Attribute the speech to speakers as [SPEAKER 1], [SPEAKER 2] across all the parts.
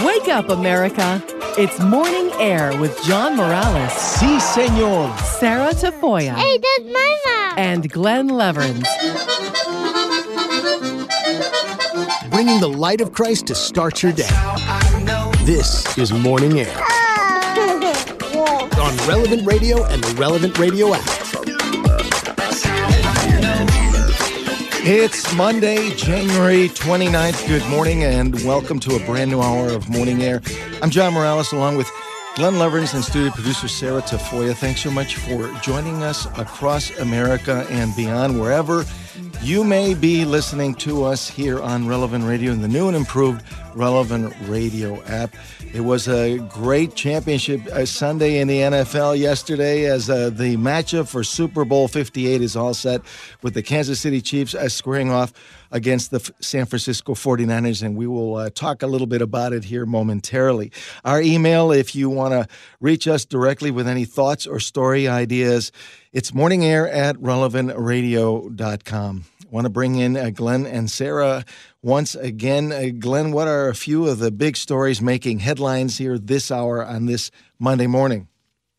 [SPEAKER 1] Wake up, America. It's Morning Air with John Morales,
[SPEAKER 2] Si, senor.
[SPEAKER 1] Sarah Tafoya,
[SPEAKER 3] Hey, that's my mom.
[SPEAKER 1] and Glenn Leverins.
[SPEAKER 2] Bringing the light of Christ to start your day. This is Morning Air ah. on Relevant Radio and the Relevant Radio app. It's Monday, January 29th. Good morning and welcome to a brand new hour of Morning Air. I'm John Morales along with Glenn Leverins and studio producer Sarah Tafoya. Thanks so much for joining us across America and beyond, wherever you may be listening to us here on Relevant Radio in the new and improved Relevant Radio app. It was a great championship uh, Sunday in the NFL yesterday as uh, the matchup for Super Bowl 58 is all set with the Kansas City Chiefs uh, squaring off against the F- San Francisco 49ers, and we will uh, talk a little bit about it here momentarily. Our email, if you want to reach us directly with any thoughts or story ideas, it's morningair at relevantradio.com. Want to bring in uh, Glenn and Sarah once again. Uh, Glenn, what are a few of the big stories making headlines here this hour on this Monday morning?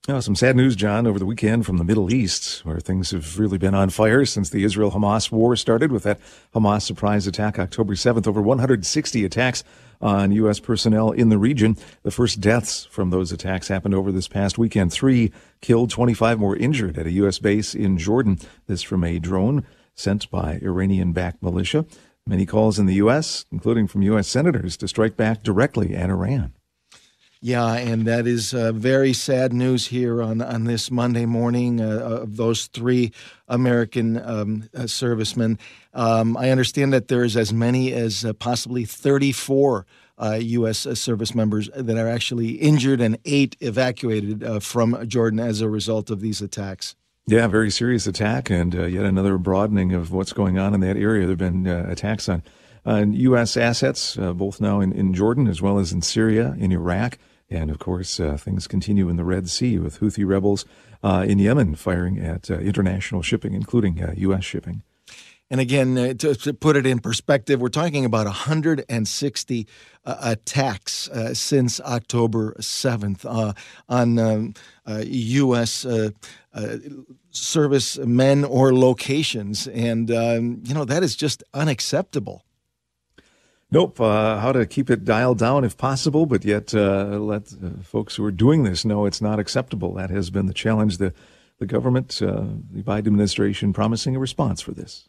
[SPEAKER 4] Oh, some sad news, John, over the weekend from the Middle East, where things have really been on fire since the Israel Hamas war started with that Hamas surprise attack October 7th. Over 160 attacks on U.S. personnel in the region. The first deaths from those attacks happened over this past weekend. Three killed, 25 more injured at a U.S. base in Jordan. This from a drone sent by Iranian backed militia. Many calls in the U.S., including from U.S. senators, to strike back directly at Iran.
[SPEAKER 2] Yeah, and that is uh, very sad news here on on this Monday morning uh, of those three American um, uh, servicemen. Um, I understand that there's as many as uh, possibly 34 uh, U.S. service members that are actually injured and eight evacuated uh, from Jordan as a result of these attacks.
[SPEAKER 4] Yeah, very serious attack, and uh, yet another broadening of what's going on in that area. There have been uh, attacks on, on U.S. assets, uh, both now in, in Jordan as well as in Syria, in Iraq, and of course, uh, things continue in the Red Sea with Houthi rebels uh, in Yemen firing at uh, international shipping, including U.S. shipping.
[SPEAKER 2] And again, uh, to, to, put it in perspective, we're talking about 160 uh, attacks uh, since October 7th on um, U.S. servicemen or locations. And, um, you know, that is just unacceptable.
[SPEAKER 4] Nope. Uh, how to keep it dialed down if possible, but yet uh, let uh, folks who are doing this know it's not acceptable. That has been the challenge. The the government, the Biden administration, promising a response for this.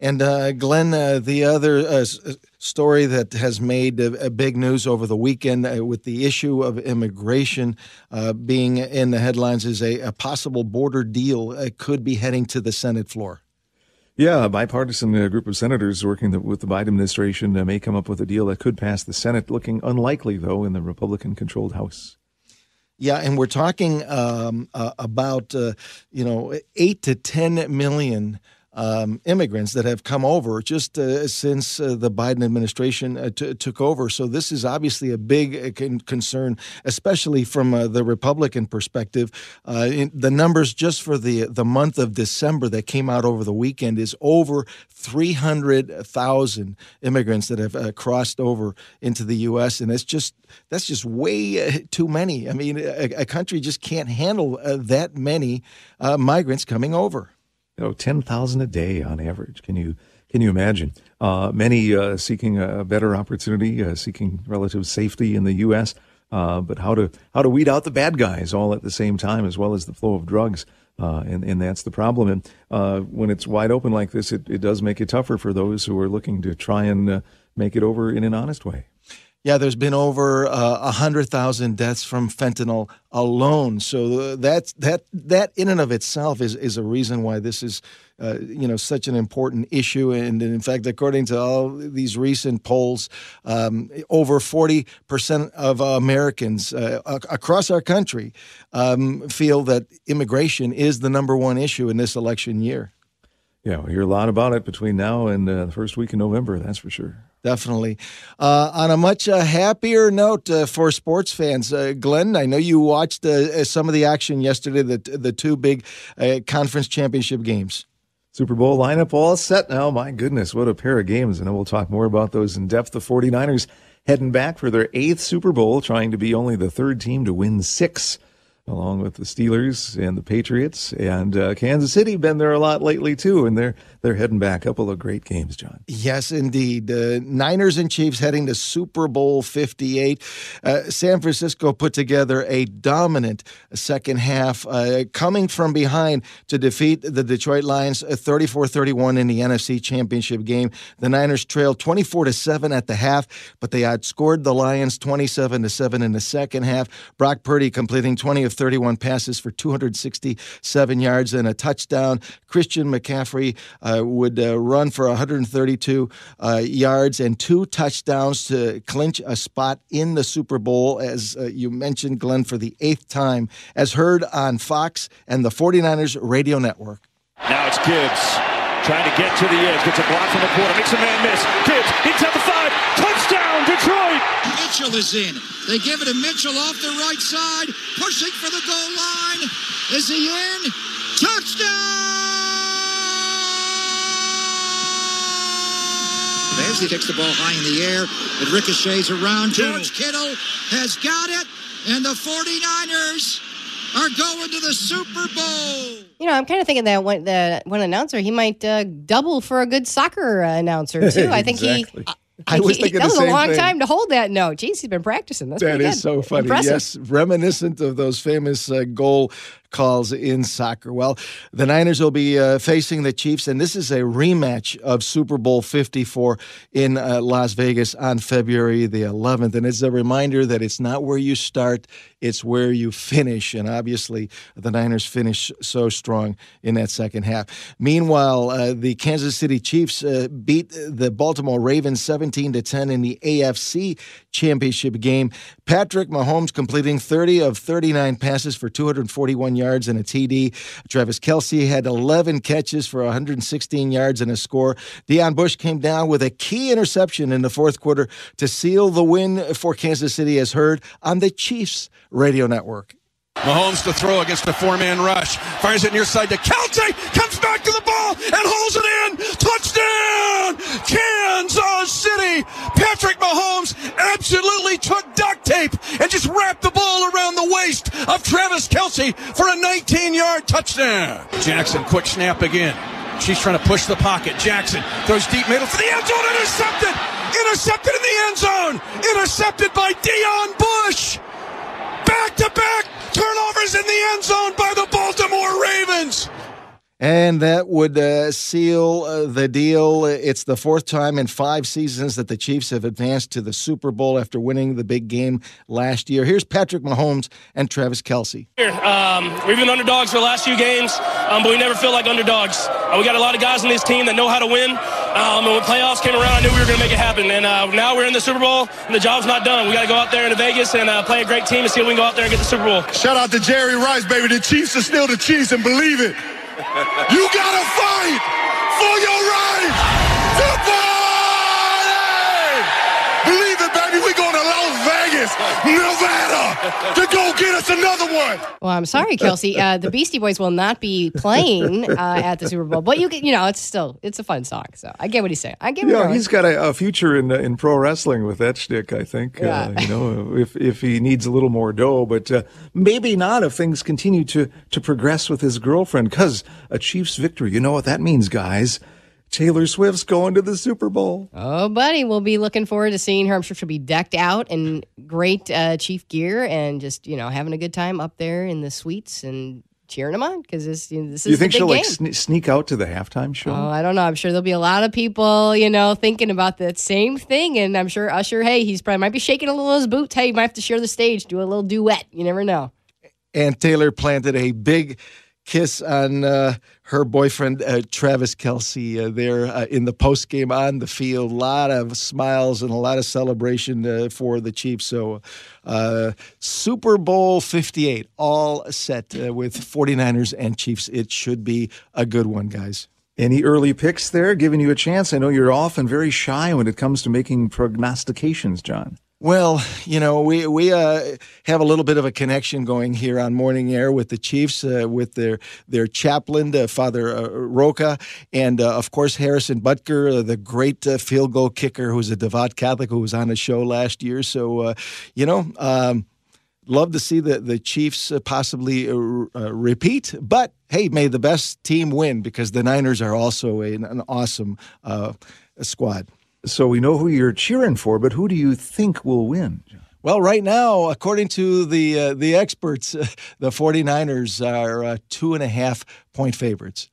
[SPEAKER 2] And uh, Glenn, uh, the other uh, story that has made a, a big news over the weekend with the issue of immigration being in the headlines is a, a possible border deal could be heading to the Senate floor.
[SPEAKER 4] Yeah, a bipartisan group of senators working the, with the Biden administration may come up with a deal that could pass the Senate, looking unlikely, though, in the Republican controlled House.
[SPEAKER 2] Yeah, and we're talking um, uh, about uh, you know eight to ten million um, immigrants that have come over just uh, since uh, the Biden administration uh, t- took over. So this is obviously a big uh, con- concern, especially from the Republican perspective. In, the numbers just for the the month of December that came out over the weekend is over three hundred thousand immigrants that have crossed over into the U.S. and it's just that's just way too many. I mean, a, a country just can't handle that many migrants coming over
[SPEAKER 4] you know, 10,000 a day on average. Can you, can you imagine? Uh, many uh, seeking a better opportunity, uh, seeking relative safety in the U.S., uh, but how to, how to weed out the bad guys all at the same time, as well as the flow of drugs. Uh, and, and that's the problem. And uh, when it's wide open like this, it, it does make it tougher for those who are looking to try and make it over in an honest way.
[SPEAKER 2] Yeah, there's been over a uh, hundred thousand deaths from fentanyl alone. So that that that in and of itself is is a reason why this is, uh, you know, such an important issue. And in fact, according to all these recent polls, um, over forty percent of Americans uh, across our country um, feel that immigration is the number one issue in this election year.
[SPEAKER 4] Yeah, we'll hear a lot about it between now and uh, the first week in November. That's for sure
[SPEAKER 2] definitely. Uh, on a much uh, happier note uh, for sports fans, uh, Glenn, I know you watched uh, some of the action yesterday, the the two big uh, conference championship games.
[SPEAKER 4] Super Bowl lineup all set now. My goodness, what a pair of games. And we'll talk more about those in depth. The 49ers heading back for their eighth Super Bowl, trying to be only the third team to win six along with the Steelers and the Patriots and uh, Kansas City. Been there a lot lately too, and they're they're heading back. A couple of great games, John.
[SPEAKER 2] Yes, indeed. The Niners and Chiefs heading to Super Bowl Fifty Eight. Uh, San Francisco put together a dominant second half, uh, coming from behind to defeat the Detroit Lions 34-31 uh, in the NFC Championship game. The Niners trailed twenty four to seven at the half, but they outscored the Lions twenty seven to seven in the second half. Brock Purdy completing twenty of 31 passes for 267 yards and a touchdown. Christian McCaffrey uh, would uh, run for 132 uh, yards and two touchdowns to clinch a spot in the Super Bowl, as uh, you mentioned, Glenn, for the eighth time, as heard on Fox and the 49ers radio network.
[SPEAKER 3] Now it's Gibbs trying to get to the edge, gets a block from the corner, makes a man miss. Gibbs inside the!
[SPEAKER 5] Mitchell is in. They give it to Mitchell off the right side, pushing for the goal line. Is he in? Touchdown! As he takes the ball high in the air, it ricochets around. George Kittle has got it, and the 49ers are going to the Super Bowl.
[SPEAKER 6] You know, I'm kind of thinking that one, the one announcer, he might uh, double for a good soccer uh, announcer too. I think
[SPEAKER 2] exactly.
[SPEAKER 6] he.
[SPEAKER 2] I was thinking
[SPEAKER 6] that was a long
[SPEAKER 2] thing.
[SPEAKER 6] time to hold that note. Jeez, he's been practicing. That's
[SPEAKER 2] That is so funny.
[SPEAKER 6] Impressive.
[SPEAKER 2] Yes, reminiscent of those famous uh, goal calls in soccer. Well, the Niners will be uh, facing the Chiefs, and this is a rematch of Super Bowl 54 in uh, Las Vegas on February the 11th. And it's a reminder that it's not where you start, it's where you finish. And obviously, the Niners finish so strong in that second half. Meanwhile, uh, the Kansas City Chiefs uh, beat the Baltimore Ravens 17 to 10 in the AFC Championship game. Patrick Mahomes completing 30 of 39 passes for 241 yards and a TD. Travis Kelce had 11 catches for 116 yards and a score. Deon Bush came down with a key interception in the fourth quarter to seal the win for Kansas City, as heard on the Chiefs radio network.
[SPEAKER 7] Mahomes to throw against the four-man rush. Fires it near side to Kelce. Comes back to the ball and holds it in. Touchdown! Kansas City. Patrick Mahomes absolutely took duct tape and just wrapped the ball around the waist of Travis Kelce for a 19-yard touchdown. Jackson, quick snap again. She's trying to push the pocket. Jackson throws deep middle for the end zone. Intercepted. Intercepted in the end zone. Intercepted by Deon Bush. Back to back turnovers in the end zone by the Baltimore Ravens.
[SPEAKER 2] And that would uh, seal uh, the deal. It's the fourth time in five seasons that the Chiefs have advanced to the Super Bowl after winning the big game last year. Here's Patrick Mahomes and Travis Kelce.
[SPEAKER 8] Um, we've been underdogs for the last few games, um, but we never feel like underdogs. Uh, we got a lot of guys on this team that know how to win. Um, and when playoffs came around, I knew we were going to make it happen. And uh, now we're in the Super Bowl, and the job's not done. We got to go out there into Vegas and uh, play a great team and see if we can go out there and get the Super Bowl.
[SPEAKER 9] Shout out to Jerry Rice, baby. The Chiefs are still the Chiefs, and believe it. You gotta fight Nevada, to go get us another one.
[SPEAKER 6] Well, I'm sorry, Kelce. Uh, the Beastie Boys will not be playing uh, at the Super Bowl, but you can, you know, it's still it's a fun song. So I get what he's saying. I get what
[SPEAKER 4] Yeah,
[SPEAKER 6] you're
[SPEAKER 4] he's got a, a future in uh, in pro wrestling with that shtick. I think.
[SPEAKER 6] Yeah.
[SPEAKER 4] Uh, you know, if if he needs a little more dough, but uh, maybe not if things continue to to progress with his girlfriend. Because a Chiefs victory, you know what that means, guys. Taylor Swift's going to the Super Bowl.
[SPEAKER 6] Oh, buddy, we'll be looking forward to seeing her. I'm sure she'll be decked out in great uh, Chief gear and just you know having a good time up there in the suites and cheering them on because this you know, this is
[SPEAKER 4] you think
[SPEAKER 6] the big
[SPEAKER 4] she'll
[SPEAKER 6] game.
[SPEAKER 4] like sne- sneak out to the halftime show?
[SPEAKER 6] Oh, I don't know. I'm sure there'll be a lot of people, you know, thinking about that same thing. And I'm sure Usher, hey, he's probably might be shaking a little of his boots. Hey, you might have to share the stage, do a little duet. You never know.
[SPEAKER 2] And Taylor planted a big kiss on uh, her boyfriend uh, Travis Kelce uh, there uh, in the post game on the field. A lot of smiles and a lot of celebration uh, for the Chiefs. So, uh, Super Bowl 58, all set with 49ers and Chiefs. It should be a good one, guys.
[SPEAKER 4] Any early picks there, giving you a chance? I know you're often very shy when it comes to making prognostications, John.
[SPEAKER 2] Well, you know, we we uh, have a little bit of a connection going here on Morning Air with the Chiefs, uh, with their their chaplain, uh, Father uh, Roca, and uh, of course Harrison Butker, uh, the great field goal kicker, who's a devout Catholic who was on the show last year. So, you know. Um, love to see the, the Chiefs possibly repeat, but hey, may the best team win because the Niners are also an awesome squad.
[SPEAKER 4] So we know who you're cheering for, but who do you think will win?
[SPEAKER 2] Well, right now, according to the uh, the experts, uh, the 49ers are uh, two and a half point favorites.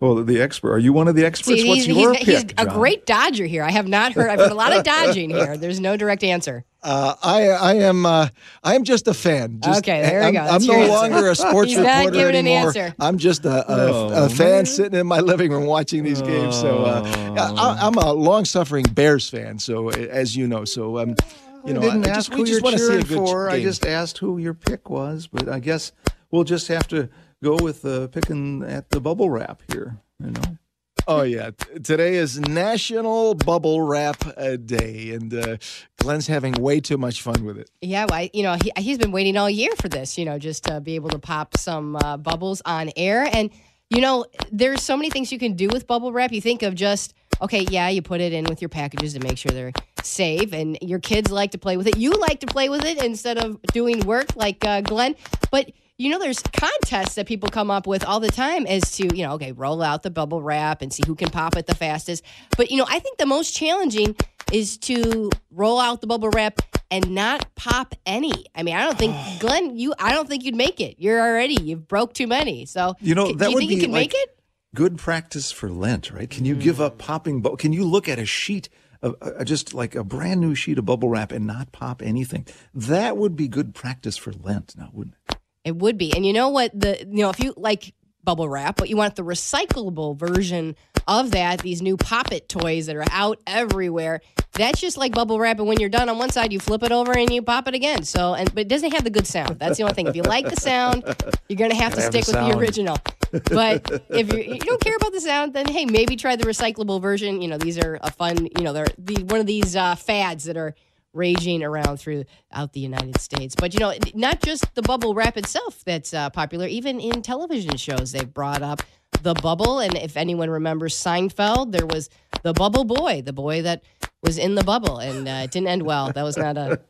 [SPEAKER 4] Well, the expert. Are you one of the experts?
[SPEAKER 6] See,
[SPEAKER 4] What's
[SPEAKER 6] he's,
[SPEAKER 4] your
[SPEAKER 6] he's,
[SPEAKER 4] pick?
[SPEAKER 6] He's a great dodger here. I have not heard. I've heard a lot of dodging here. There's no direct answer.
[SPEAKER 2] Uh, I I am uh, I am just a fan. Just,
[SPEAKER 6] okay, there
[SPEAKER 2] I'm,
[SPEAKER 6] we go.
[SPEAKER 2] That's I'm no
[SPEAKER 6] answer.
[SPEAKER 2] longer a sports
[SPEAKER 6] He's
[SPEAKER 2] reporter
[SPEAKER 6] not giving
[SPEAKER 2] anymore.
[SPEAKER 6] An answer.
[SPEAKER 2] I'm just a, a,
[SPEAKER 4] oh,
[SPEAKER 2] a fan sitting in my living room watching these games. So uh, I, am a long-suffering Bears fan. So as you know, so um, you know,
[SPEAKER 4] I didn't
[SPEAKER 2] I
[SPEAKER 4] ask
[SPEAKER 2] just,
[SPEAKER 4] who
[SPEAKER 2] we
[SPEAKER 4] you're
[SPEAKER 2] just want to see
[SPEAKER 4] for.
[SPEAKER 2] game.
[SPEAKER 4] I just asked who your pick was, but I guess we'll just have to go with uh, picking at the bubble wrap here. You know.
[SPEAKER 2] Oh yeah, today is National Bubble Wrap uh, Day, and uh, Glenn's having way too much fun with it.
[SPEAKER 6] Yeah, well, I, you know, he, he's been waiting all year for this. You know, just to be able to pop some uh, bubbles on air, and you know, there's so many things you can do with bubble wrap. You think of just okay, yeah, you put it in with your packages to make sure they're safe, and your kids like to play with it. You like to play with it instead of doing work like uh, Glenn, but you know, there's contests that people come up with all the time as to, you know, okay, roll out the bubble wrap and see who can pop it the fastest. But, you know, I think the most challenging is to roll out the bubble wrap and not pop any. I mean, I don't think, Glenn, you, I don't think you'd make it. You're already, you've broke too many. So,
[SPEAKER 4] you know, that
[SPEAKER 6] do you
[SPEAKER 4] would
[SPEAKER 6] think
[SPEAKER 4] be
[SPEAKER 6] you can
[SPEAKER 4] like
[SPEAKER 6] make it?
[SPEAKER 4] Good practice for Lent, right? Can you mm. give up popping? Bu- can you look at a sheet? Of, uh, just like a brand new sheet of bubble wrap and not pop anything. That would be good practice for Lent, now, wouldn't it?
[SPEAKER 6] It would be. And you know what? The you know, if you like bubble wrap, but you want the recyclable version of that, these new pop it toys that are out everywhere. That's just like bubble wrap, and when you're done on one side, you flip it over and you pop it again. So, and but it doesn't have the good sound. That's the only thing. If you like the sound, you're gonna have to
[SPEAKER 4] have
[SPEAKER 6] stick
[SPEAKER 4] the
[SPEAKER 6] with
[SPEAKER 4] sound.
[SPEAKER 6] the original. But if you, you don't care about the sound, then hey, maybe try the recyclable version. You know, these are a fun. You know, they're the, one of these uh, fads that are raging around throughout the United States. But you know, not just the bubble wrap itself that's uh, popular. Even in television shows, they've brought up the bubble. And if anyone remembers Seinfeld, there was the bubble boy, the boy that was in the bubble, and uh, it didn't end well. That was not a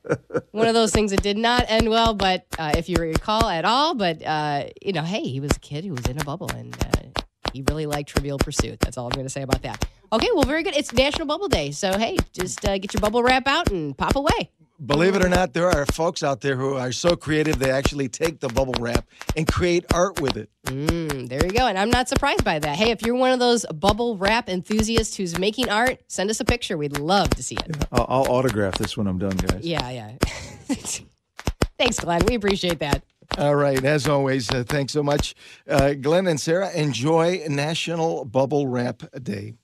[SPEAKER 6] one of those things that did not end well. But uh, if you recall at all, but uh, you know, hey, he was a kid who was in a bubble, and uh, he really liked Trivial Pursuit. That's all I'm going to say about that. Okay, well, very good. It's National Bubble Day. So, hey, just uh, get your bubble wrap out and pop away.
[SPEAKER 2] Believe it or not, there are folks out there who are so creative they actually take the bubble wrap and create art with it.
[SPEAKER 6] Mm, there you go. And I'm not surprised by that. Hey, if you're one of those bubble wrap enthusiasts who's making art, send us a picture. We'd love to see it.
[SPEAKER 4] Yeah, I'll, I'll autograph this when I'm done, guys.
[SPEAKER 6] Yeah, yeah. Thanks, Glenn. We appreciate that.
[SPEAKER 2] All right. As always, uh, thanks so much, uh, Glenn and Sarah. Enjoy National Bubble Wrap Day.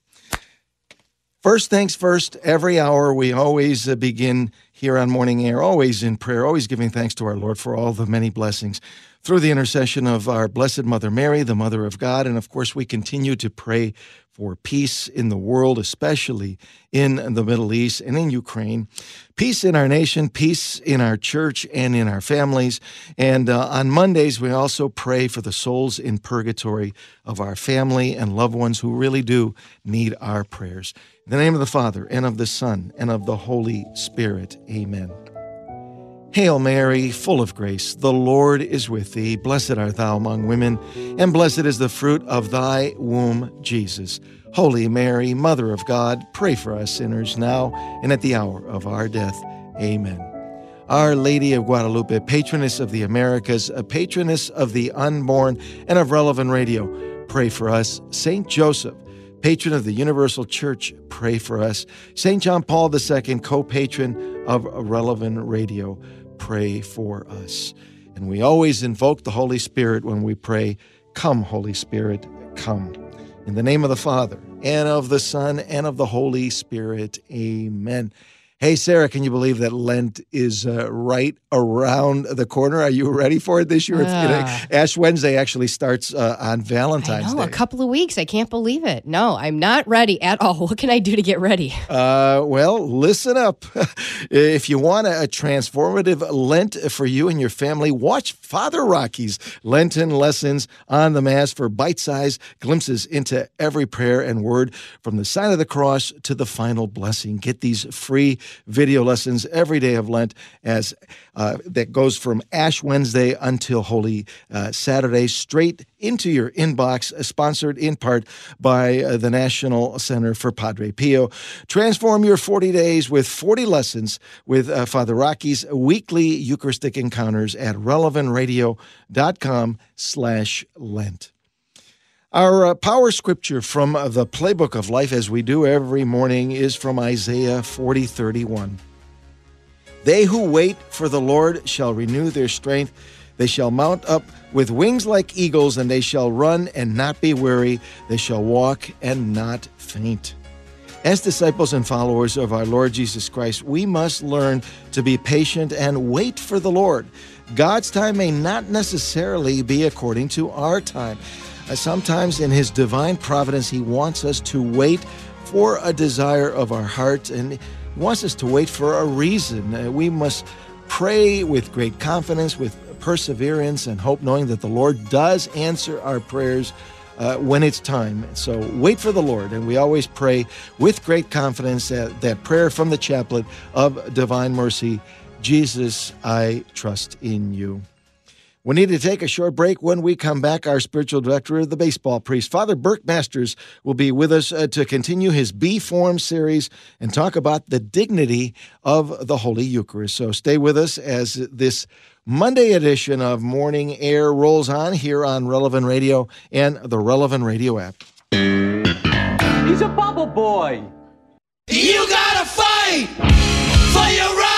[SPEAKER 2] First things first, every hour we always uh, begin here on Morning Air, always in prayer, always giving thanks to our Lord for all the many blessings through the intercession of our Blessed Mother Mary, the Mother of God. And of course, we continue to pray for peace in the world, especially in the Middle East and in Ukraine. Peace in our nation, peace in our church and in our families. And uh, on Mondays, we also pray for the souls in purgatory of our family and loved ones who really do need our prayers. In the name of the Father, and of the Son, and of the Holy Spirit. Amen. Hail Mary, full of grace, the Lord is with thee. Blessed art thou among women, and blessed is the fruit of thy womb, Jesus. Holy Mary, Mother of God, pray for us sinners now and at the hour of our death. Amen. Our Lady of Guadalupe, patroness of the Americas, a patroness of the unborn and of relevant radio, pray for us. Saint Joseph, patron of the Universal Church, pray for us. St. John Paul II, co patron of Relevant Radio, pray for us. And we always invoke the Holy Spirit when we pray, Come, Holy Spirit, come. In the name of the Father, and of the Son, and of the Holy Spirit, amen. Hey, Sarah, can you believe that Lent is uh, right around the corner? Are you ready for it this year? It's- you know,
[SPEAKER 6] Ah.
[SPEAKER 2] Ash Wednesday actually starts uh, on
[SPEAKER 6] I
[SPEAKER 2] Valentine's
[SPEAKER 6] know, a couple of weeks. I can't believe it. No, I'm not ready at all. What can I do to get ready?
[SPEAKER 2] Uh, well, listen up. if you want a, a transformative Lent for you and your family, watch Father Rocky's Lenten lessons on the Mass for bite sized glimpses into every prayer and word from the sign of the cross to the final blessing. Get these free video lessons every day of Lent as uh, that goes from Ash Wednesday until Holy uh, Saturday, straight into your inbox, uh, sponsored in part by uh, the National Center for Padre Pio. Transform your 40 days with 40 lessons with uh, Father Rocky's weekly Eucharistic encounters at relevantradio.com slash Lent. Our uh, power scripture from uh, the playbook of life, as we do every morning, is from Isaiah 40 31. They who wait for the Lord shall renew their strength. They shall mount up with wings like eagles, and they shall run and not be weary. They shall walk and not faint. As disciples and followers of our Lord Jesus Christ, we must learn to be patient and wait for the Lord. God's time may not necessarily be according to our time. Uh, Sometimes in His divine providence, He wants us to wait for a desire of our heart and wants us to wait for a reason. Uh, We must pray with great confidence, with perseverance and hope, knowing that the Lord does answer our prayers uh, when it's time. So wait for the Lord. And we always pray with great confidence that, that prayer from the chaplet of divine mercy Jesus, I trust in you. We need to take a short break. When we come back, our spiritual director, the baseball priest, Father Burke Masters, will be with us uh, to continue his B Form series and talk about the dignity of the Holy Eucharist. So stay with us as this Monday edition of Morning Air rolls on here on Relevant Radio and the Relevant Radio app.
[SPEAKER 10] He's a bubble boy.
[SPEAKER 11] You gotta fight for your right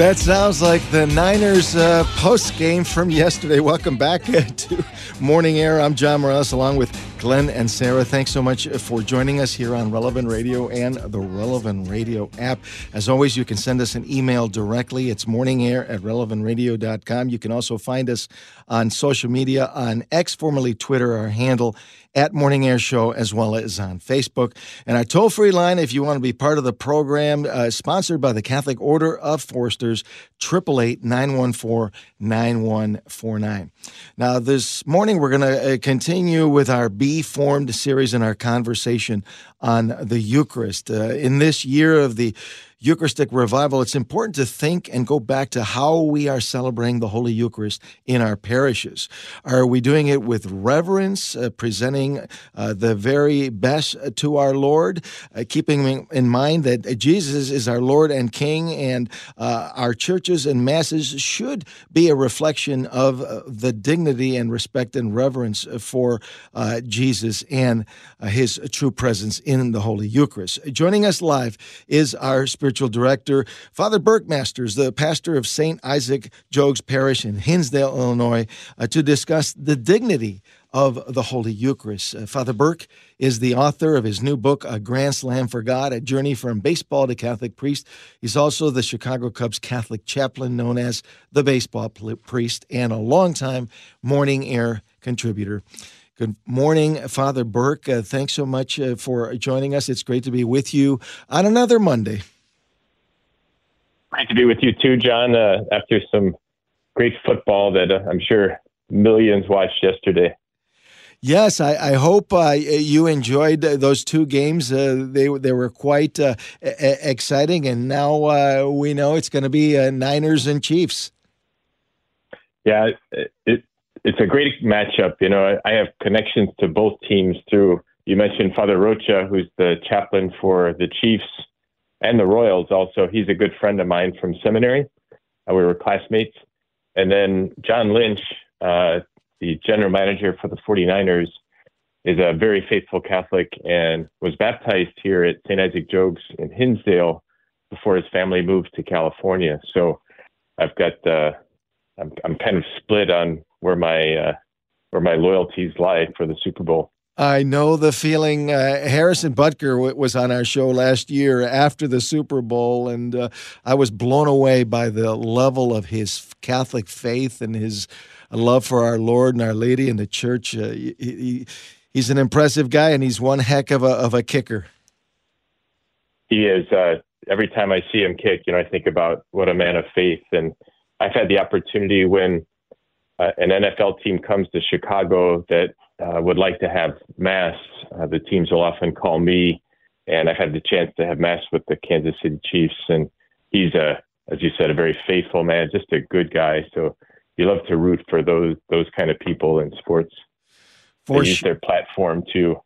[SPEAKER 2] That sounds like the Niners uh, post game from yesterday. Welcome back uh, to Morning Air. I'm John Morales along with Glenn and Sarah. Thanks so much for joining us here on Relevant Radio and the Relevant Radio app. As always, you can send us an email directly. It's morningair at relevantradio.com. You can also find us on social media on X, formerly Twitter, our handle at Morning Air Show, as well as on Facebook. And our toll free line, if you want to be part of the program, uh, sponsored by the Catholic Order of Foresters, 888 914 9149. Now, this morning, we're going to uh, continue with our Be Formed series and our conversation on the Eucharist. Uh, in this year of the Eucharistic revival, it's important to think and go back to how we are celebrating the Holy Eucharist in our parishes. Are we doing it with reverence, uh, presenting uh, the very best to our Lord, uh, keeping in mind that Jesus is our Lord and King, and uh, our churches and masses should be a reflection of uh, the dignity and respect and reverence for uh, Jesus and uh, his true presence in the Holy Eucharist. Joining us live is our spiritual director, Father Burke Masters, the pastor of St. Isaac Jogues Parish in Hinsdale, Illinois, uh, to discuss the dignity of the Holy Eucharist. Uh, Father Burke is the author of his new book, A Grand Slam for God, A Journey from Baseball to Catholic Priest. He's also the Chicago Cubs Catholic chaplain, known as the Baseball Priest, and a longtime morning air contributor. Good morning, Father Burke. Uh, thanks so much uh, for joining us. It's great to be with you on another Monday.
[SPEAKER 12] Great to be with you too, John. Uh, after some great football that uh, I'm sure millions watched yesterday.
[SPEAKER 2] Yes, I, I hope uh, you enjoyed uh, those two games. Uh, they they were quite uh, exciting, and now uh, we know it's going to be uh, Niners and Chiefs.
[SPEAKER 12] Yeah, it, it it's a great matchup. You know, I, I have connections to both teams through. You mentioned Father Rocha, who's the chaplain for the Chiefs and the Royals. Also, he's a good friend of mine from seminary. Uh, we were classmates, and then John Lynch, uh, the general manager for the 49ers, is a very faithful Catholic and was baptized here at St. Isaac Jogues in Hinsdale before his family moved to California. So I've got uh, I'm I'm kind of split on where my uh, where my loyalties lie for the Super Bowl.
[SPEAKER 2] I know the feeling. Uh, Harrison Butker w- was on our show last year after the Super Bowl, and uh, I was blown away by the level of his Catholic faith and his love for our Lord and Our Lady and the church. Uh, he, he, he's an impressive guy, and he's one heck of a, of a kicker.
[SPEAKER 12] He is. Uh, every time I see him kick, you know, I think about what a man of faith. And I've had the opportunity when uh, an NFL team comes to Chicago that uh, would like to have mass. Uh, the teams will often call me, and I've had the chance to have mass with the Kansas City Chiefs. And he's a, as you said, a very faithful man, just a good guy. So you love to root for those those kind of people in sports.
[SPEAKER 2] For
[SPEAKER 12] they use their platform to,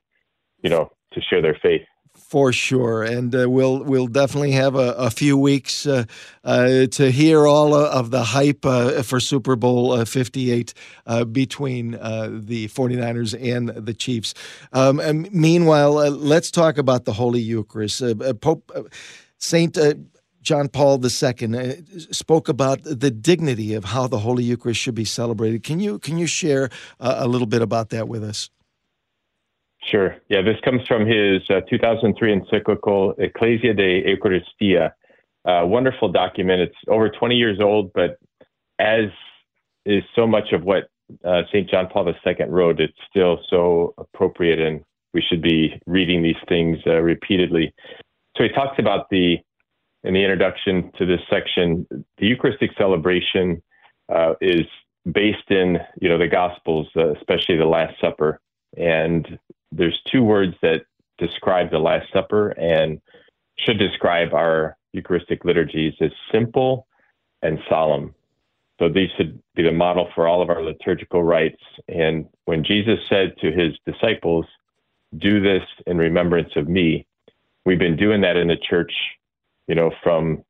[SPEAKER 12] you know, to share their faith
[SPEAKER 2] for sure, and uh, we'll we'll definitely have a, a few weeks uh, uh, to hear all of the hype uh, for Super Bowl uh, 58 uh, between the 49ers and the Chiefs. Um, and meanwhile, let's talk about the Holy Eucharist. Pope Saint. John Paul II spoke about the dignity of how the Holy Eucharist should be celebrated. Can you can you share a little bit about that with us?
[SPEAKER 12] Sure. Yeah, this comes from his uh, 2003 encyclical Ecclesia de Eucharistia. Uh, wonderful document. It's over 20 years old, but as is so much of what uh, St. John Paul II wrote, it's still so appropriate, and we should be reading these things uh, repeatedly. So he talks about the, in the introduction to this section, the Eucharistic celebration uh, is based in, you know, the Gospels, uh, especially the Last Supper. And there's two words that describe the Last Supper and should describe our Eucharistic liturgies as simple and solemn. So these should be the model for all of our liturgical rites. And when Jesus said to his disciples, Do this in remembrance of me, we've been doing that in the church, you know, from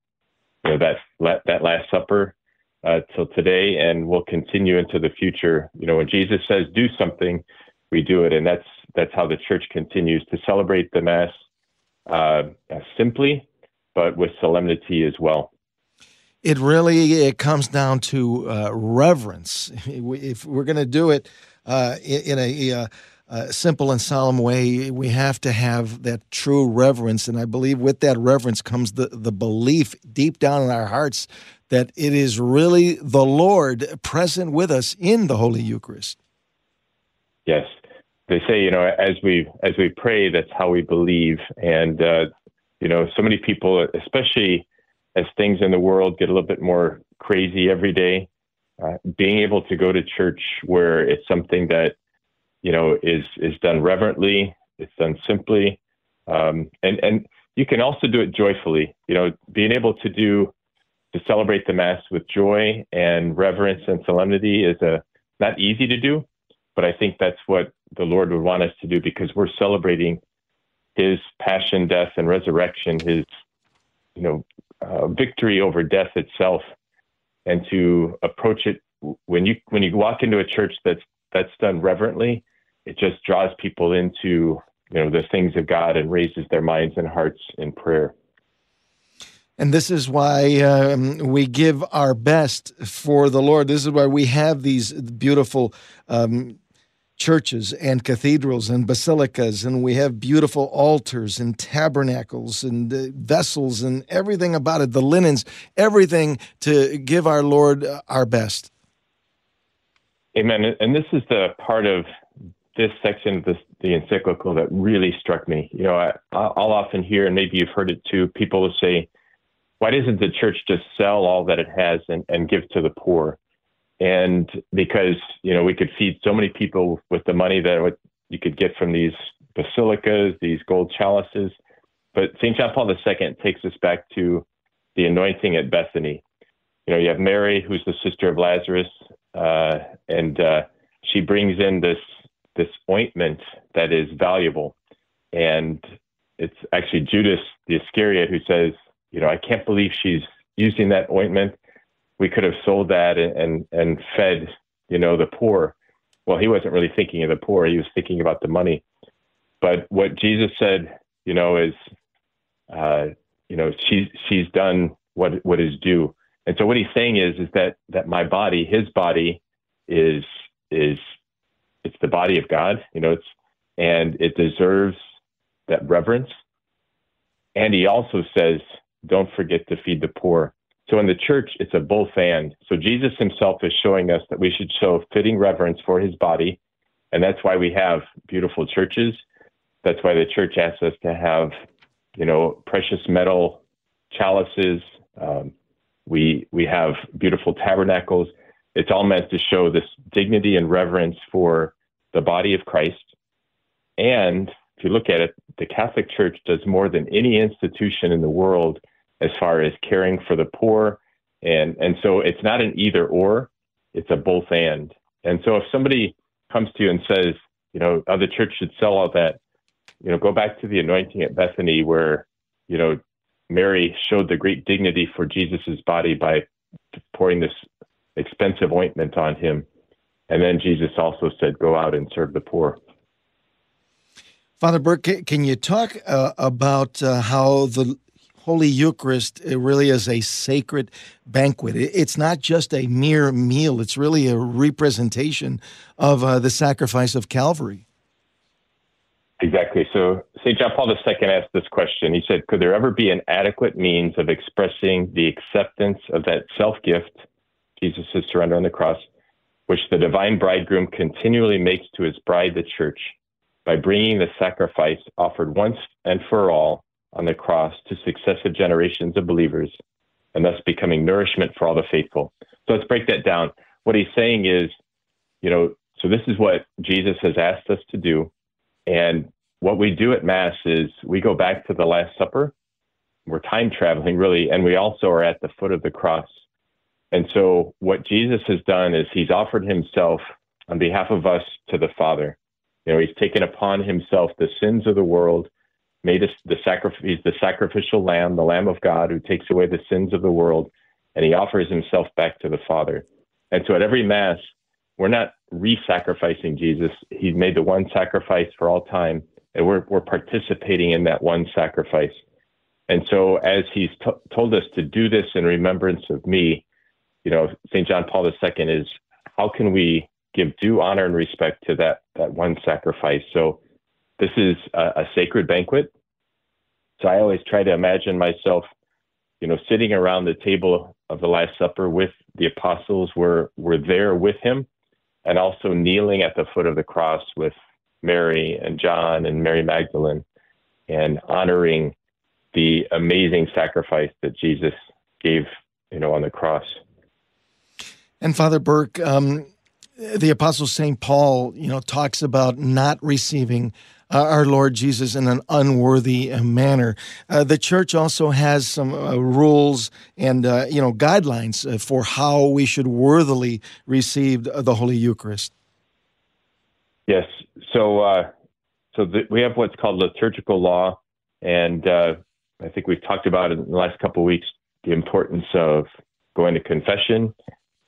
[SPEAKER 12] you know that that Last Supper uh, till today, and we'll continue into the future. You know, when Jesus says do something, we do it, and that's that's how the church continues to celebrate the Mass uh, simply, but with solemnity as well.
[SPEAKER 2] It really it comes down to uh, reverence. If we're going to do it uh, in a, a, a, simple and solemn way, we have to have that true reverence. And I believe with that reverence comes the, the belief deep down in our hearts that it is really the Lord present with us in the Holy Eucharist.
[SPEAKER 12] Yes, they say, you know, as we as we pray, that's how we believe. And uh, you know, so many people, especially as things in the world get a little bit more crazy every day, uh, being able to go to church where it's something that you know is is done reverently, it's done simply, um, and and you can also do it joyfully. You know, being able to do to celebrate the mass with joy and reverence and solemnity is a not easy to do, but I think that's what the Lord would want us to do because we're celebrating His passion, death, and resurrection, His you know uh, victory over death itself, and to approach it when you when you walk into a church that's that's done reverently, it just draws people into you know the things of God and raises their minds and hearts in prayer.
[SPEAKER 2] And this is why um, we give our best for the Lord. This is why we have these beautiful um, churches and cathedrals and basilicas, and we have beautiful altars and tabernacles and uh, vessels and everything about it, the linens, everything to give our Lord uh, our best.
[SPEAKER 12] Amen. And this is the part of this section of this, the encyclical that really struck me. You know, I, I'll often hear, and maybe you've heard it too, people will say, why doesn't the church just sell all that it has and, and give to the poor? And because you know we could feed so many people with the money that you could get from these basilicas, these gold chalices. But St. John Paul II takes us back to the anointing at Bethany. You know, you have Mary, who's the sister of Lazarus, uh, and uh, she brings in this this ointment that is valuable, and it's actually Judas the Iscariot who says, you know, I can't believe she's using that ointment we could have sold that and, and, and fed, you know, the poor. Well, he wasn't really thinking of the poor. He was thinking about the money. But what Jesus said, you know, is, uh, you know, she's, she's done what, what is due. And so what he's saying is, is that, that my body, his body is, is it's the body of God. You know, it's and it deserves that reverence. And he also says, don't forget to feed the poor. So in the church, it's a both and. So Jesus himself is showing us that we should show fitting reverence for his body. And that's why we have beautiful churches. That's why the church asks us to have, you know, precious metal chalices. Um, we we have beautiful tabernacles. It's all meant to show this dignity and reverence for the body of Christ. And if you look at it, the Catholic Church does more than any institution in the world as far as caring for the poor. And, and so it's not an either or, it's a both and. And so if somebody comes to you and says, you know, oh, the church should sell all that, you know, go back to the anointing at Bethany where, you know, Mary showed the great dignity for Jesus's body by pouring this expensive ointment on him. And then Jesus also said, go out and serve the poor.
[SPEAKER 2] Father Burke, can you talk uh, about uh, how the Holy Eucharist it really is a sacred banquet? It's not just a mere meal, it's really a representation of uh, the sacrifice of Calvary.
[SPEAKER 12] Exactly. So St. John Paul II asked this question. He said, Could there ever be an adequate means of expressing the acceptance of that self gift, Jesus' surrender on the cross, which the divine bridegroom continually makes to his bride, the church? by bringing the sacrifice offered once and for all on the cross to successive generations of believers, and thus becoming nourishment for all the faithful. So let's break that down. What he's saying is, you know, so this is what Jesus has asked us to do. And what we do at Mass is we go back to the Last Supper. We're time traveling, really, and we also are at the foot of the cross. And so what Jesus has done is he's offered himself on behalf of us to the Father. You know, he's taken upon himself the sins of the world, made us the sacrifice, he's the sacrificial lamb, the lamb of God who takes away the sins of the world, and he offers himself back to the Father. And so at every Mass, we're not re sacrificing Jesus. He's made the one sacrifice for all time, and we're, we're participating in that one sacrifice. And so, as he's t- told us to do this in remembrance of me, you know, St. John Paul II is how can we give due honor and respect to that that one sacrifice. So this is a, a sacred banquet. So I always try to imagine myself, you know, sitting around the table of the Last Supper with the apostles. We're we're there with him, and also kneeling at the foot of the cross with Mary and John and Mary Magdalene, and honoring the amazing sacrifice that Jesus gave, you know, on the cross.
[SPEAKER 2] And Father Burke, um, the apostle St. Paul, you know, talks about not receiving uh, our Lord Jesus in an unworthy uh, manner. Uh, the church also has some uh, rules and, uh, you know, guidelines uh, for how we should worthily receive the Holy Eucharist.
[SPEAKER 12] Yes. So, so the, we have what's called liturgical law. And I think we've talked about in the last couple of weeks the importance of going to confession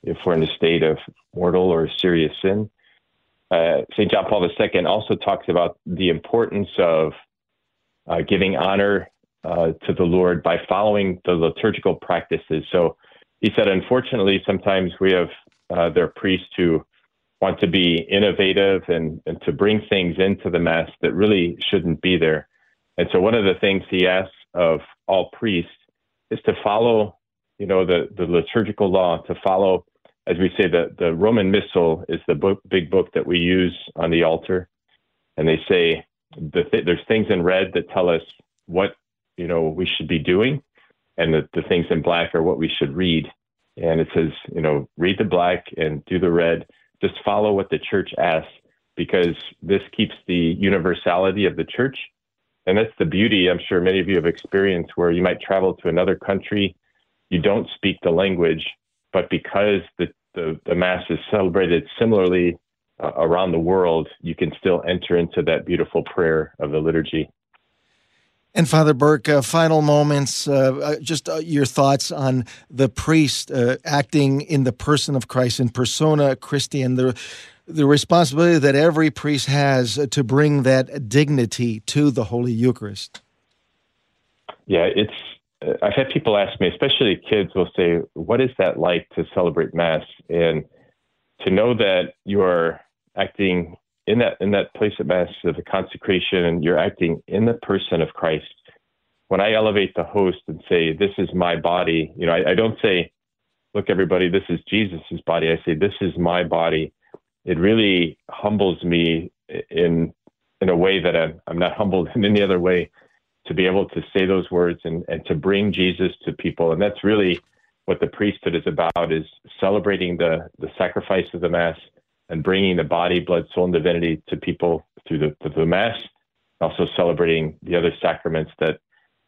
[SPEAKER 12] if we're in a state of mortal or serious sin. Uh, St. John Paul II also talks about the importance of uh, giving honor uh, to the Lord by following the liturgical practices. So he said, unfortunately, sometimes we have uh, their priests who want to be innovative and, and to bring things into the Mass that really shouldn't be there. And so one of the things he asks of all priests is to follow, you know, the, the liturgical law, to follow as we say, the, the Roman Missal is the book, big book that we use on the altar. And they say the th- there's things in red that tell us what, you know, we should be doing. And the, the things in black are what we should read. And it says, you know, read the black and do the red. Just follow what the church asks because this keeps the universality of the church. And that's the beauty I'm sure many of you have experienced where you might travel to another country, you don't speak the language, but because the, the, the Mass is celebrated similarly uh, around the world, you can still enter into that beautiful prayer of the liturgy.
[SPEAKER 2] And Father Burke, uh, final moments, uh, uh just uh, your thoughts on the priest uh, acting in the person of Christ, in persona Christi, and the, the responsibility that every priest has to bring that dignity to the Holy Eucharist.
[SPEAKER 12] Yeah, it's Uh, I've had people ask me, especially kids, will say, "What is that like to celebrate Mass?" And to know that you are acting in that in that place of mass of the consecration, and you're acting in the person of Christ. When I elevate the host and say, "This is my body," you know, I, I don't say, "Look, everybody, this is Jesus's body." I say, "This is my body." It really humbles me in in a way that I'm, I'm not humbled in any other way to be able to say those words and, and to bring Jesus to people. And that's really what the priesthood is about is celebrating the, the sacrifice of the mass and bringing the body, blood, soul, and divinity to people through the, through the mass, also celebrating the other sacraments that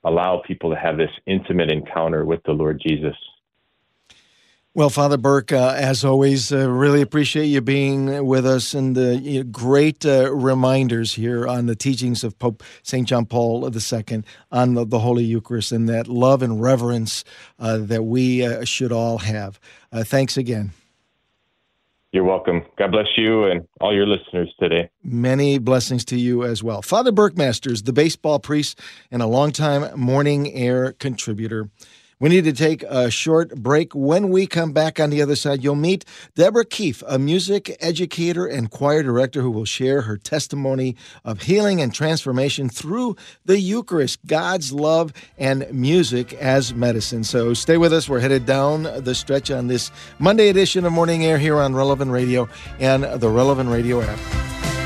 [SPEAKER 12] allow people to have this intimate encounter with the Lord Jesus.
[SPEAKER 2] Well, Father Burke, uh, as always, uh, really appreciate you being with us and the you know, great uh, reminders here on the teachings of Pope St. John Paul II on the, the, Holy Eucharist and that love and reverence uh, that we uh, should all have. Uh, thanks again.
[SPEAKER 12] You're welcome. God bless you and all your listeners today.
[SPEAKER 2] Many blessings to you as well. Father Burke Masters, the baseball priest and a longtime morning air contributor. We need to take a short break. When we come back on the other side, you'll meet Deborah Keefe, a music educator and choir director who will share her testimony of healing and transformation through the Eucharist, God's love and music as medicine. So stay with us. We're headed down the stretch on this Monday edition of Morning Air here on Relevant Radio and the Relevant Radio app.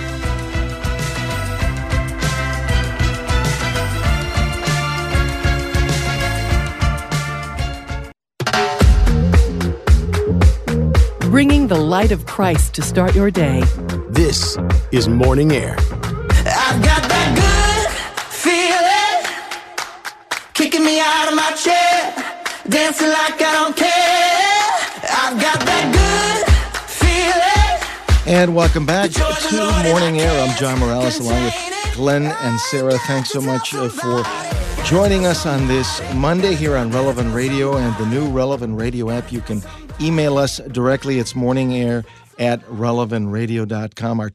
[SPEAKER 1] Bringing the light of Christ to start your day.
[SPEAKER 13] This is Morning Air.
[SPEAKER 11] I've got that good feeling kicking me out of my chair, dancing like I don't care. I've got that good
[SPEAKER 2] feeling. And welcome back to Morning Air. I'm John Morales along with Glenn and Sarah. Thanks so much uh, for joining us on this Monday here on Relevant Radio and the new Relevant Radio app. You can email us directly. It's morning air at relevantradio.com. Our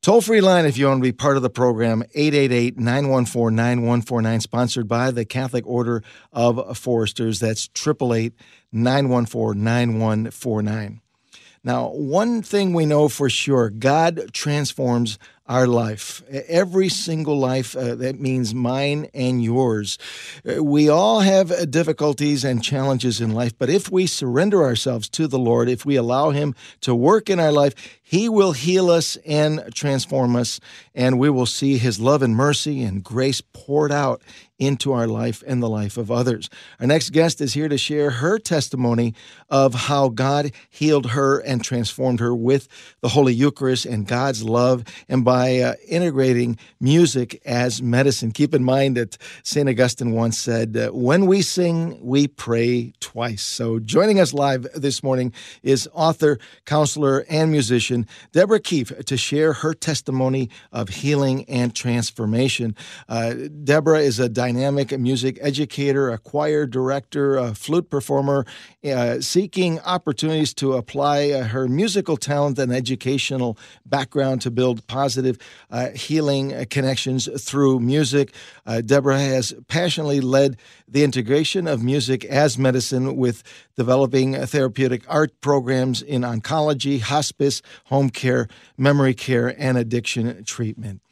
[SPEAKER 2] toll free line, if you want to be part of the program, 888 914 9149, sponsored by the Catholic Order of Foresters. That's 888 914 9149. Now, one thing we know for sure God transforms our life. Every single life, uh, that means mine and yours. We all have uh, difficulties and challenges in life, but if we surrender ourselves to the Lord, if we allow Him to work in our life, He will heal us and transform us, and we will see His love and mercy and grace poured out into our life and the life of others. Our next guest is here to share her testimony of how God healed her and transformed her with the Holy Eucharist and God's love and by uh, integrating music as medicine. Keep in mind that St. Augustine once said, uh, When we sing, we pray twice. So joining us live this morning is author, counselor, and musician Deborah Keefe to share her testimony of healing and transformation. Uh, Deborah is a dynamic music educator, a choir director, a flute performer, uh, seeking opportunities to apply uh, her musical talent and educational background to build positive uh, healing connections through music. Uh, Deborah has passionately led the integration of music as medicine with developing therapeutic art programs in oncology, hospice, home care, memory care, and addiction treatment.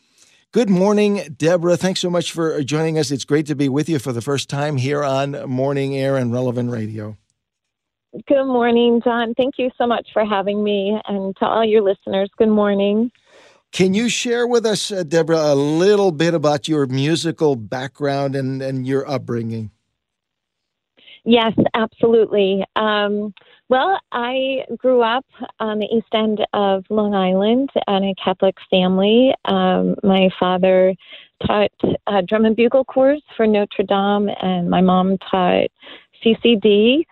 [SPEAKER 2] Good morning, Deborah. Thanks so much for joining us. It's great to be with you for the first time here on Morning Air and Relevant Radio.
[SPEAKER 14] Good morning, John. Thank you so much for having me. And to all your listeners, good morning.
[SPEAKER 2] Can you share with us, uh, Deborah, a little bit about your musical background and, and your upbringing?
[SPEAKER 14] Yes, absolutely. Um, well, I grew up on the east end of Long Island in a Catholic family. Um, my father taught drum and bugle corps for Notre Dame, and my mom taught CCD.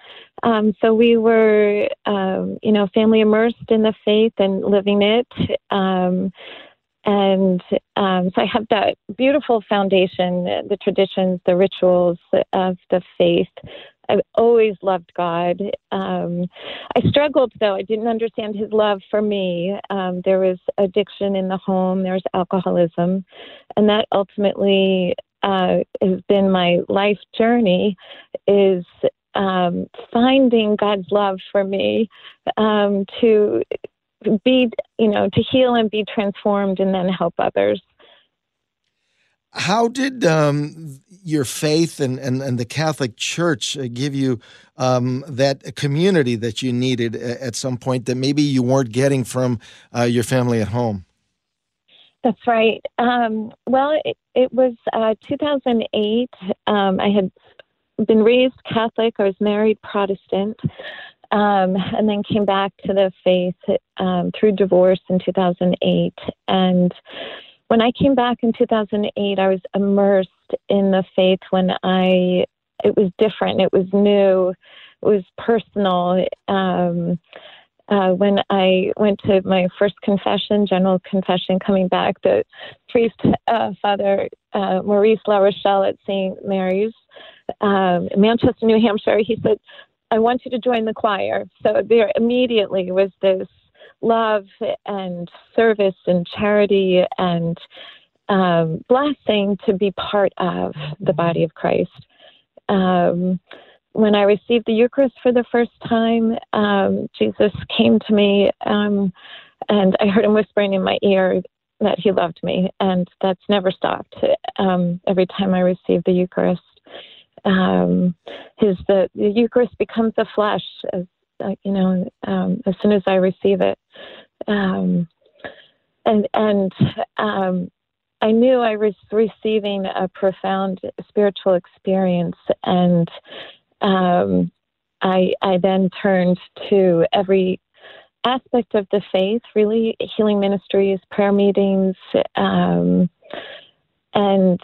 [SPEAKER 14] Um, so we were, um, you know, family immersed in the faith and living it. Um, and um, so I have that beautiful foundation, the traditions, the rituals of the faith. I've always loved God. Um, I struggled though; I didn't understand His love for me. Um, there was addiction in the home. There was alcoholism, and that ultimately uh, has been my life journey. Is um, finding God's love for me um, to be, you know, to heal and be transformed and then help others.
[SPEAKER 2] How did um, your faith and, and, and the Catholic Church uh, give you um, that community that you needed at some point that maybe you weren't getting from uh, your family at home?
[SPEAKER 14] That's right. Um, well, it, it was uh, 2008. Um, I had been raised Catholic. I was married Protestant, um, and then came back to the faith um, through divorce in 2008. And when I came back in 2008, I was immersed in the faith when I, it was different, it was new, it was personal. Um, uh, when I went to my first confession, general confession, coming back, the priest, uh, Father uh, Maurice La Rochelle at St. Mary's, um, Manchester, New Hampshire, he said, I want you to join the choir. So there immediately was this love and service and charity and um, blessing to be part of the body of Christ. Um, when I received the Eucharist for the first time, um, Jesus came to me um, and I heard him whispering in my ear that he loved me, and that's never stopped. Um, every time I receive the Eucharist, um, his the, the Eucharist becomes the flesh as you know, um, as soon as I receive it. Um, and and um, I knew I was receiving a profound spiritual experience, and um, I I then turned to every aspect of the faith, really healing ministries, prayer meetings, um, and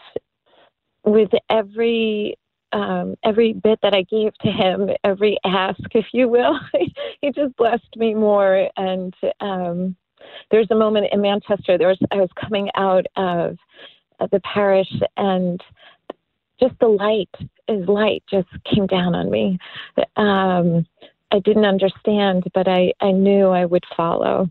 [SPEAKER 14] with every um, every bit that I gave to him, every ask, if you will, he just blessed me more. And um, there's a moment in Manchester. There was I was coming out of, of the parish, and just the light, his light, just came down on me. Um, I didn't understand, but I, I knew I would follow.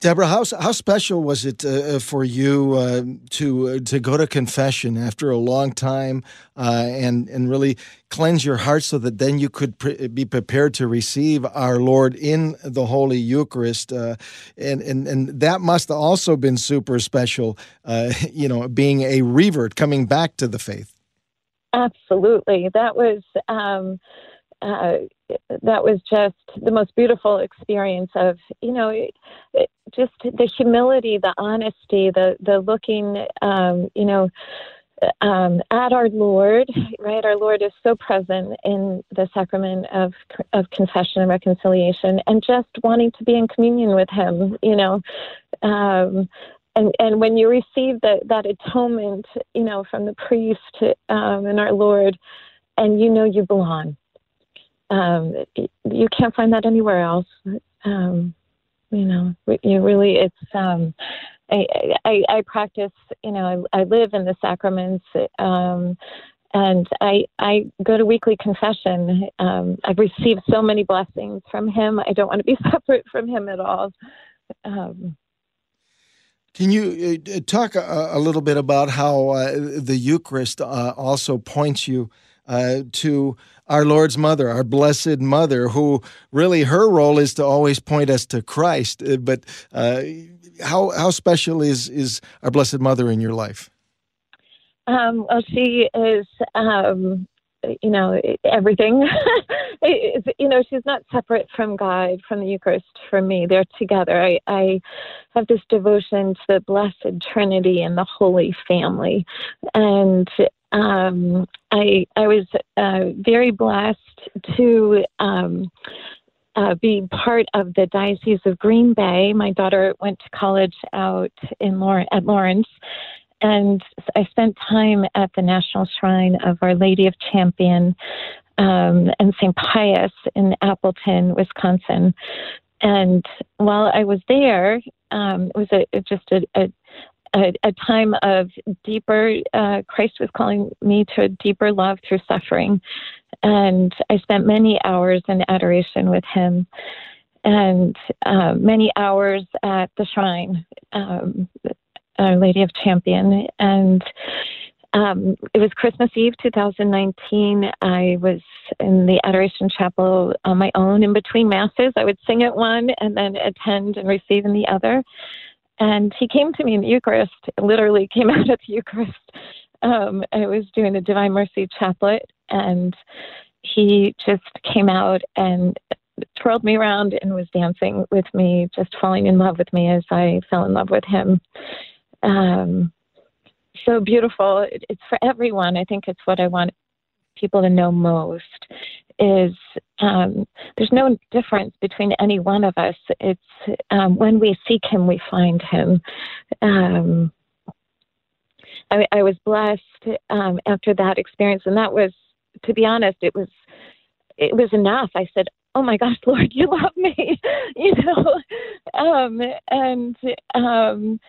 [SPEAKER 2] Deborah, how how special was it uh, uh, for you uh, to uh, to go to confession after a long time uh, and and really cleanse your heart so that then you could pre- be prepared to receive our Lord in the Holy Eucharist, uh, and and and that must also been super special. you know, being a revert, coming back to the faith.
[SPEAKER 14] Absolutely, that was. Um, that was just the most beautiful experience of you know it, just the humility the honesty the the looking um, you know um, at our Lord, right? Our Lord is so present in the sacrament of of confession and reconciliation, and just wanting to be in communion with Him, you know. Um, and and when you receive that that atonement, you know, from the priest um, and our Lord, and you know you belong, um, you can't find that anywhere else. Um, you know, you really, it's, um, I, I, I practice, you know, I, I live in the sacraments, um, and I, I go to weekly confession. Um, I've received so many blessings from him. I don't want to be separate from him at all. Um,
[SPEAKER 2] can you uh, talk a, a, little bit about how uh, the Eucharist uh, also points you uh, to our Lord's mother, our blessed mother, who really her role is to always point us to Christ. Uh, but uh, how how special is is our blessed mother in your life?
[SPEAKER 14] Um, well, she is. Um, you know everything you know she's not separate from god from the eucharist from me they're together I, I have this devotion to the blessed trinity and the holy family and um, I I was uh, very blessed to um, uh, be part of the Diocese of Green Bay. My daughter went to college out in Lawrence, at Lawrence, and I spent time at the National Shrine of Our Lady of Champion um, and St. Pius in Appleton, Wisconsin. And while I was there, um, it was a, just a, a, a, a time of deeper, uh, Christ was calling me to a deeper love through suffering. And I spent many hours in adoration with him and uh, many hours at the shrine, um, Our Lady of Champion. And um, it was Christmas Eve 2019. I was in the Adoration Chapel on my own in between Masses. I would sing at one and then attend and receive in the other. And he came to me in the Eucharist, literally came out at the Eucharist. Um, I was doing the Divine Mercy Chaplet, and he just came out and twirled me around and was dancing with me, just falling in love with me as I fell in love with him. Um, so beautiful. It, it's for everyone. I think it's what I want people to know most is um, there's no difference between any one of us. It's um, when we seek Him, we find Him. Um, I, I, was blessed um, after that experience, and that was, to be honest, it was it was enough. I said, "Oh my gosh, Lord, you love me," you know, um, and um,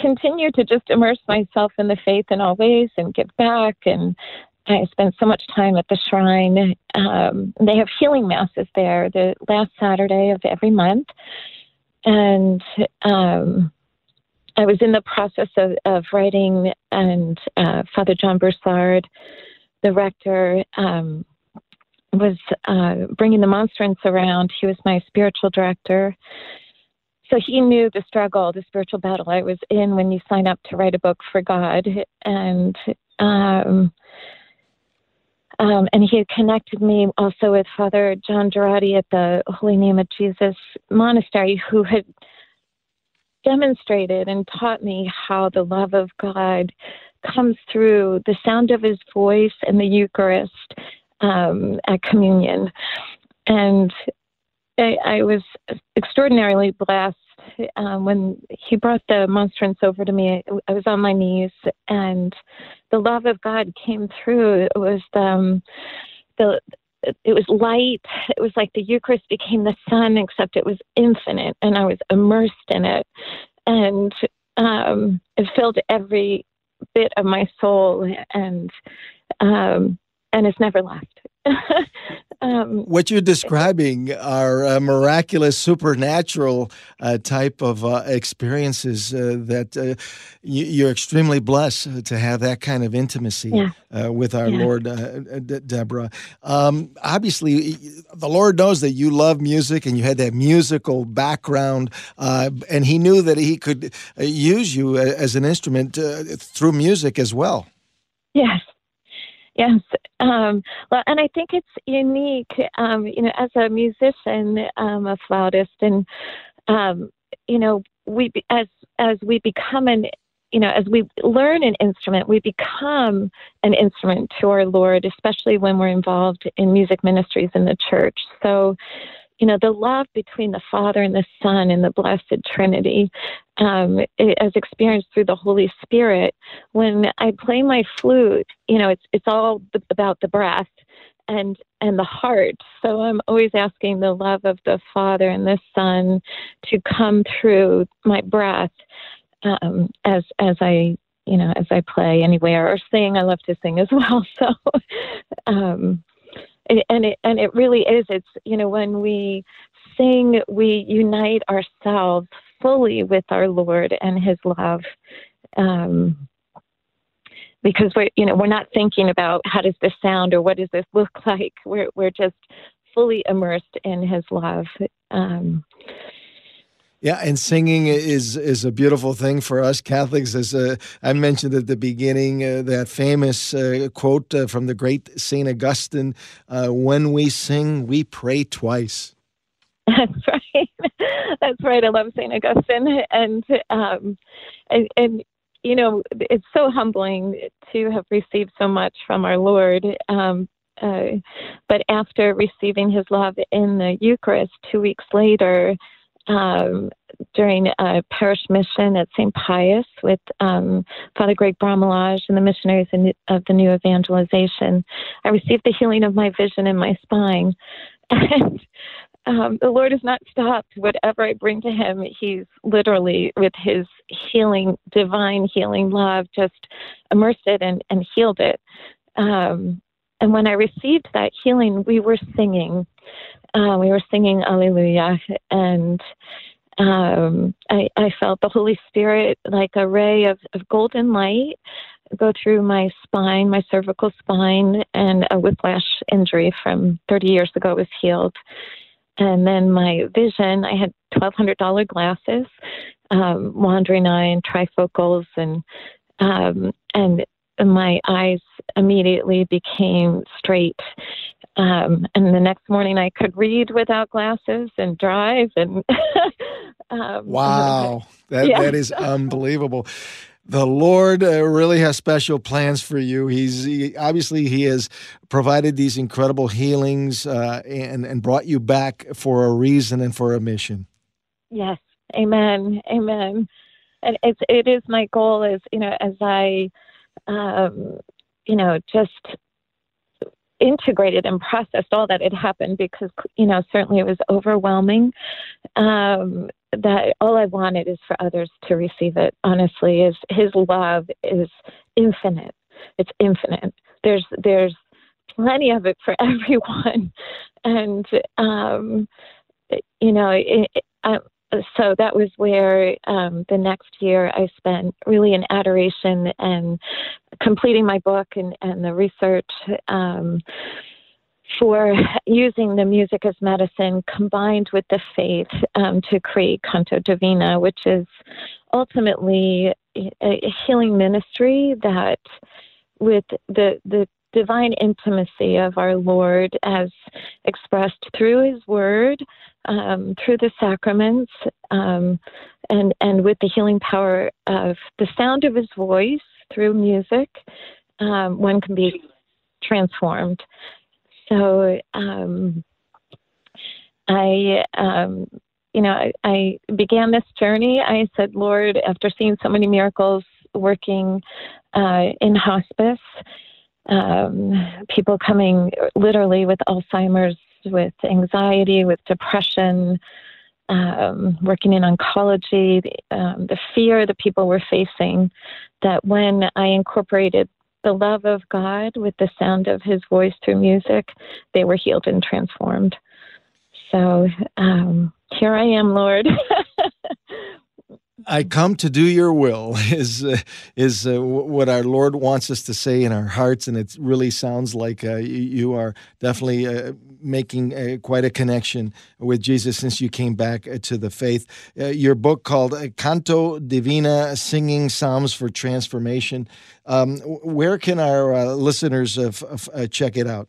[SPEAKER 14] continue to just immerse myself in the faith in all ways and give back. And I spend so much time at the shrine. Um, they have healing masses there the last Saturday of every month. And um, I was in the process of, of writing, and uh, Father John Broussard, the rector, um, was uh, bringing the monstrance around. He was my spiritual director so he knew the struggle, the spiritual battle I was in when you sign up to write a book for God, and um, um, and he had connected me also with Father John Girardi at the Holy Name of Jesus Monastery, who had demonstrated and taught me how the love of God comes through the sound of His voice and the Eucharist um, at communion, and I, I was extraordinarily blessed um, when he brought the monstrance over to me. I was on my knees, and the love of God came through. It was um, the it was light. It was like the Eucharist became the sun, except it was infinite, and I was immersed in it, and um, it filled every bit of my soul, and um, and it's never left.
[SPEAKER 2] um, what you're describing are uh, miraculous, supernatural uh, type of uh, experiences uh, that uh, you, are extremely blessed to have that kind of intimacy yeah. Uh, with our yeah. Lord, De- Deborah. Um, obviously, the Lord knows that you love music and you had that musical background, and He knew that He could use you as an instrument through music as well.
[SPEAKER 14] Yes, Yes. Um, well, and I think it's unique, um, you know, as a musician, um, a flautist, and um, you know, we as as we become an you know, as we learn an instrument, we become an instrument to our Lord, especially when we're involved in music ministries in the church. So, you know, the love between the Father and the Son and the Blessed Trinity, um, as experienced through the Holy Spirit. When I play my flute, you know, it's it's all about the breath and and the heart. So I'm always asking the love of the Father and the Son to come through my breath um, as as I you know as I play anywhere or sing. I love to sing as well. So. Um, and it and it really is. It's you know when we sing we unite ourselves fully with our lord and his love um, because we're you know we're not thinking about how does this sound or what does this look like. We're we're just fully immersed in his love. Um,
[SPEAKER 2] yeah, and singing is is a beautiful thing for us Catholics. As uh, I mentioned at the beginning, uh, that famous uh, quote uh, from the great Saint Augustine: uh, "When we sing, we pray twice."
[SPEAKER 14] That's right. That's right. I love Saint Augustine, and um, and, and you know, it's so humbling to have received so much from our Lord. Um, uh, but after receiving His love in the Eucharist, two weeks later um, during a parish mission at St. Pius with um, Father Greg Bramlage and the missionaries in, of the New Evangelization. I received the healing of my vision and my spine. And um, the Lord has not stopped. Whatever I bring to Him, He's literally, with His healing, divine healing love, just immersed it and, and healed it. Um, and when I received that healing, we were singing uh, we were singing Alleluia, and um, I, I, felt the Holy Spirit like a ray of, of golden light go through my spine, my cervical spine, and a whiplash injury from 30 years ago was healed. And then my vision, I had $1,200 glasses, um, wandering eye and trifocals, and um, and my eyes immediately became straight. Um, and the next morning, I could read without glasses and drive. And um,
[SPEAKER 2] wow, that
[SPEAKER 14] yeah.
[SPEAKER 2] that is unbelievable. The Lord uh, really has special plans for you. He's he, obviously He has provided these incredible healings uh, and and brought you back for a reason and for a mission.
[SPEAKER 14] Yes, Amen, Amen. And it's it is my goal is you know as I um, you know just integrated and processed all that had happened because you know certainly it was overwhelming. Um, that all i wanted is for others to receive it honestly is his love is infinite. It's infinite. There's there's plenty of it for everyone. And um, you know it, it, so that was where um, the next year I spent really in adoration and completing my book and, and the research um, for using the music as medicine combined with the faith um, to create Canto Divina, which is ultimately a healing ministry that with the, the divine intimacy of our Lord as expressed through His Word, um, through the sacraments, um, and and with the healing power of the sound of His voice through music, um, one can be transformed. So um, I. Um, you know, I, I began this journey. I said, Lord, after seeing so many miracles working uh, in hospice, um, people coming literally with Alzheimer's, with anxiety, with depression, um, working in oncology, um, the fear that people were facing, that when I incorporated the love of God with the sound of his voice through music, they were healed and transformed. So um, here I am, Lord.
[SPEAKER 2] I come to do your will is uh, is uh, what our Lord wants us to say in our hearts, and it really sounds like uh, you are definitely uh, making uh, quite a connection with Jesus since you came back uh, to the faith. your book called Canto Divina: Singing Psalms for Transformation. Um, where can our listeners check it out?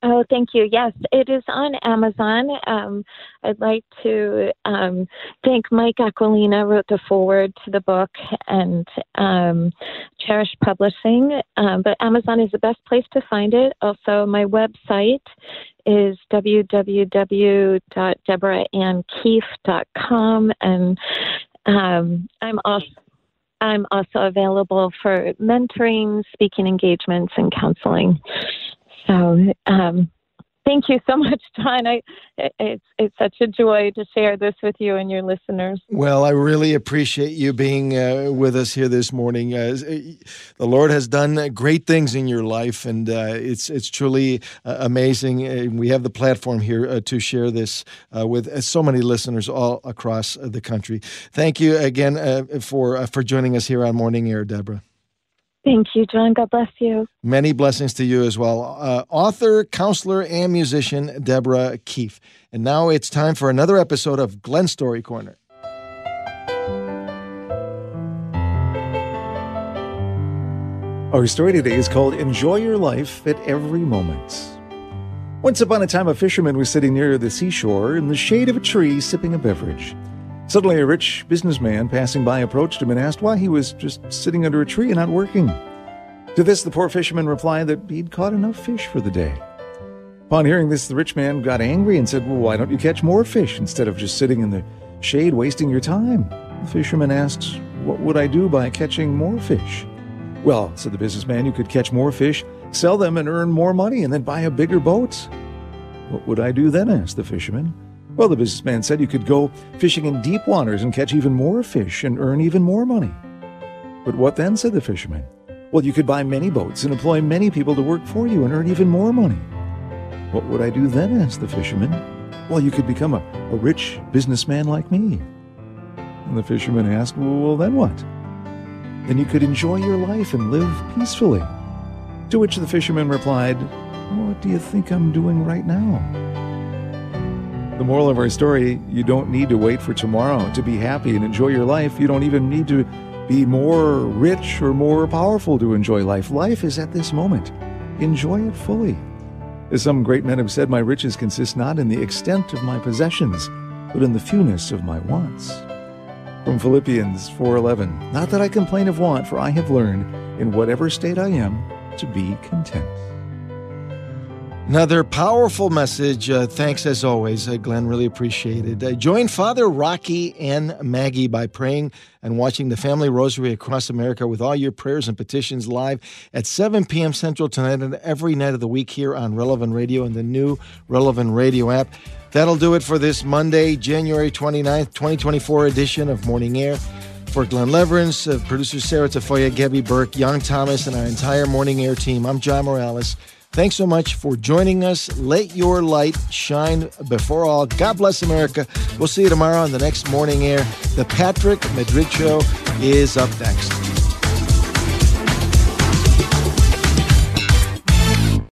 [SPEAKER 14] Oh, thank you. Yes, it is on Amazon. Um, I'd like to um, thank Mike Aquilina wrote the foreword to the book and um, Cherish Publishing. Um, but Amazon is the best place to find it. Also, my website is www.deborahannkeefe.com, and um, I'm also I'm also available for mentoring, speaking engagements, and counseling. So um, thank you so much, John. I, it's it's such a joy to share this with you and your listeners.
[SPEAKER 2] Well, I really appreciate you being uh, with us here this morning. Uh, the Lord has done great things in your life, and uh, it's it's truly uh, amazing. we have the platform here uh, to share this uh, with so many listeners all across the country. Thank you again for for joining us here on Morning Air, Deborah.
[SPEAKER 14] Thank you, John. God bless you.
[SPEAKER 2] Many blessings to you as well. Uh, author, counselor, and musician Deborah Keefe. And now it's time for another episode of Glenn Story Corner.
[SPEAKER 4] Our story today is called Enjoy Your Life at Every Moment. Once upon a time, a fisherman was sitting near the seashore in the shade of a tree sipping a beverage. Suddenly, a rich businessman passing by approached him and asked why he was just sitting under a tree and not working. To this, the poor fisherman replied that he'd caught enough fish for the day. Upon hearing this, the rich man got angry and said, Well, why don't you catch more fish instead of just sitting in the shade wasting your time? The fisherman asked, What would I do by catching more fish? Well, said the businessman, you could catch more fish, sell them, and earn more money, and then buy a bigger boat. What would I do then? asked the fisherman. Well, the businessman said you could go fishing in deep waters and catch even more fish and earn even more money. But what then? said the fisherman. Well, you could buy many boats and employ many people to work for you and earn even more money. What would I do then? asked the fisherman. Well, you could become a, a rich businessman like me. And the fisherman asked, Well, then what? then you could enjoy your life and live peacefully. To which the fisherman replied, What do you think I'm doing right now? The moral of our story you don't need to wait for tomorrow to be happy and enjoy your life. You don't even need to be more rich or more powerful to enjoy life. Life is at this moment. Enjoy it fully. As some great men have said, my riches consist not in the extent of my possessions, but in the fewness of my wants. From Philippians 4:11, not that I complain of want, for I have learned in whatever state I am to be content.
[SPEAKER 2] Another powerful message. Uh, thanks as always, uh, Glenn. Really appreciate it. Uh, join Father Rocky and Maggie by praying and watching the Family Rosary across America with all your prayers and petitions live at 7 p.m. Central tonight and every night of the week here on Relevant Radio and the new Relevant Radio app. That'll do it for this Monday, January 29th, 2024 edition of Morning Air. For Glenn Leverance, uh, producer Sarah Tafoya, Gabby Burke, Young Thomas, and our entire Morning Air team, I'm John Morales. Thanks so much for joining us. Let your light shine before all. God bless America. We'll see you tomorrow on the next Morning Air. The Patrick Madrid Show is up next.